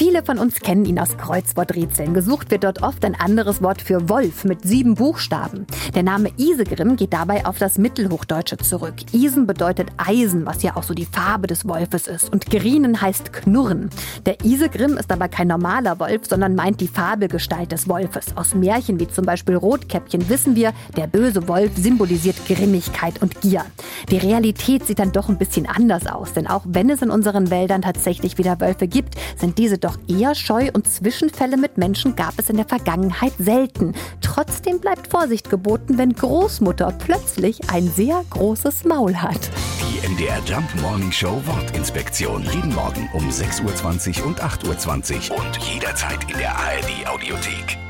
Viele von uns kennen ihn aus Kreuzworträtseln. Gesucht wird dort oft ein anderes Wort für Wolf mit sieben Buchstaben. Der Name Isegrim geht dabei auf das Mittelhochdeutsche zurück. Isen bedeutet Eisen, was ja auch so die Farbe des Wolfes ist. Und Grinen heißt Knurren. Der Isegrim ist aber kein normaler Wolf, sondern meint die Fabelgestalt des Wolfes. Aus Märchen wie zum Beispiel Rotkäppchen wissen wir, der böse Wolf symbolisiert Grimmigkeit und Gier. Die Realität sieht dann doch ein bisschen anders aus, denn auch wenn es in unseren Wäldern tatsächlich wieder Wölfe gibt, sind diese doch eher scheu und Zwischenfälle mit Menschen gab es in der Vergangenheit selten. Trotzdem bleibt Vorsicht geboten, wenn Großmutter plötzlich ein sehr großes Maul hat. Die MDR Jump Morning Show Wortinspektion. Jeden Morgen um 6.20 Uhr und 8.20 Uhr und jederzeit in der ARD Audiothek.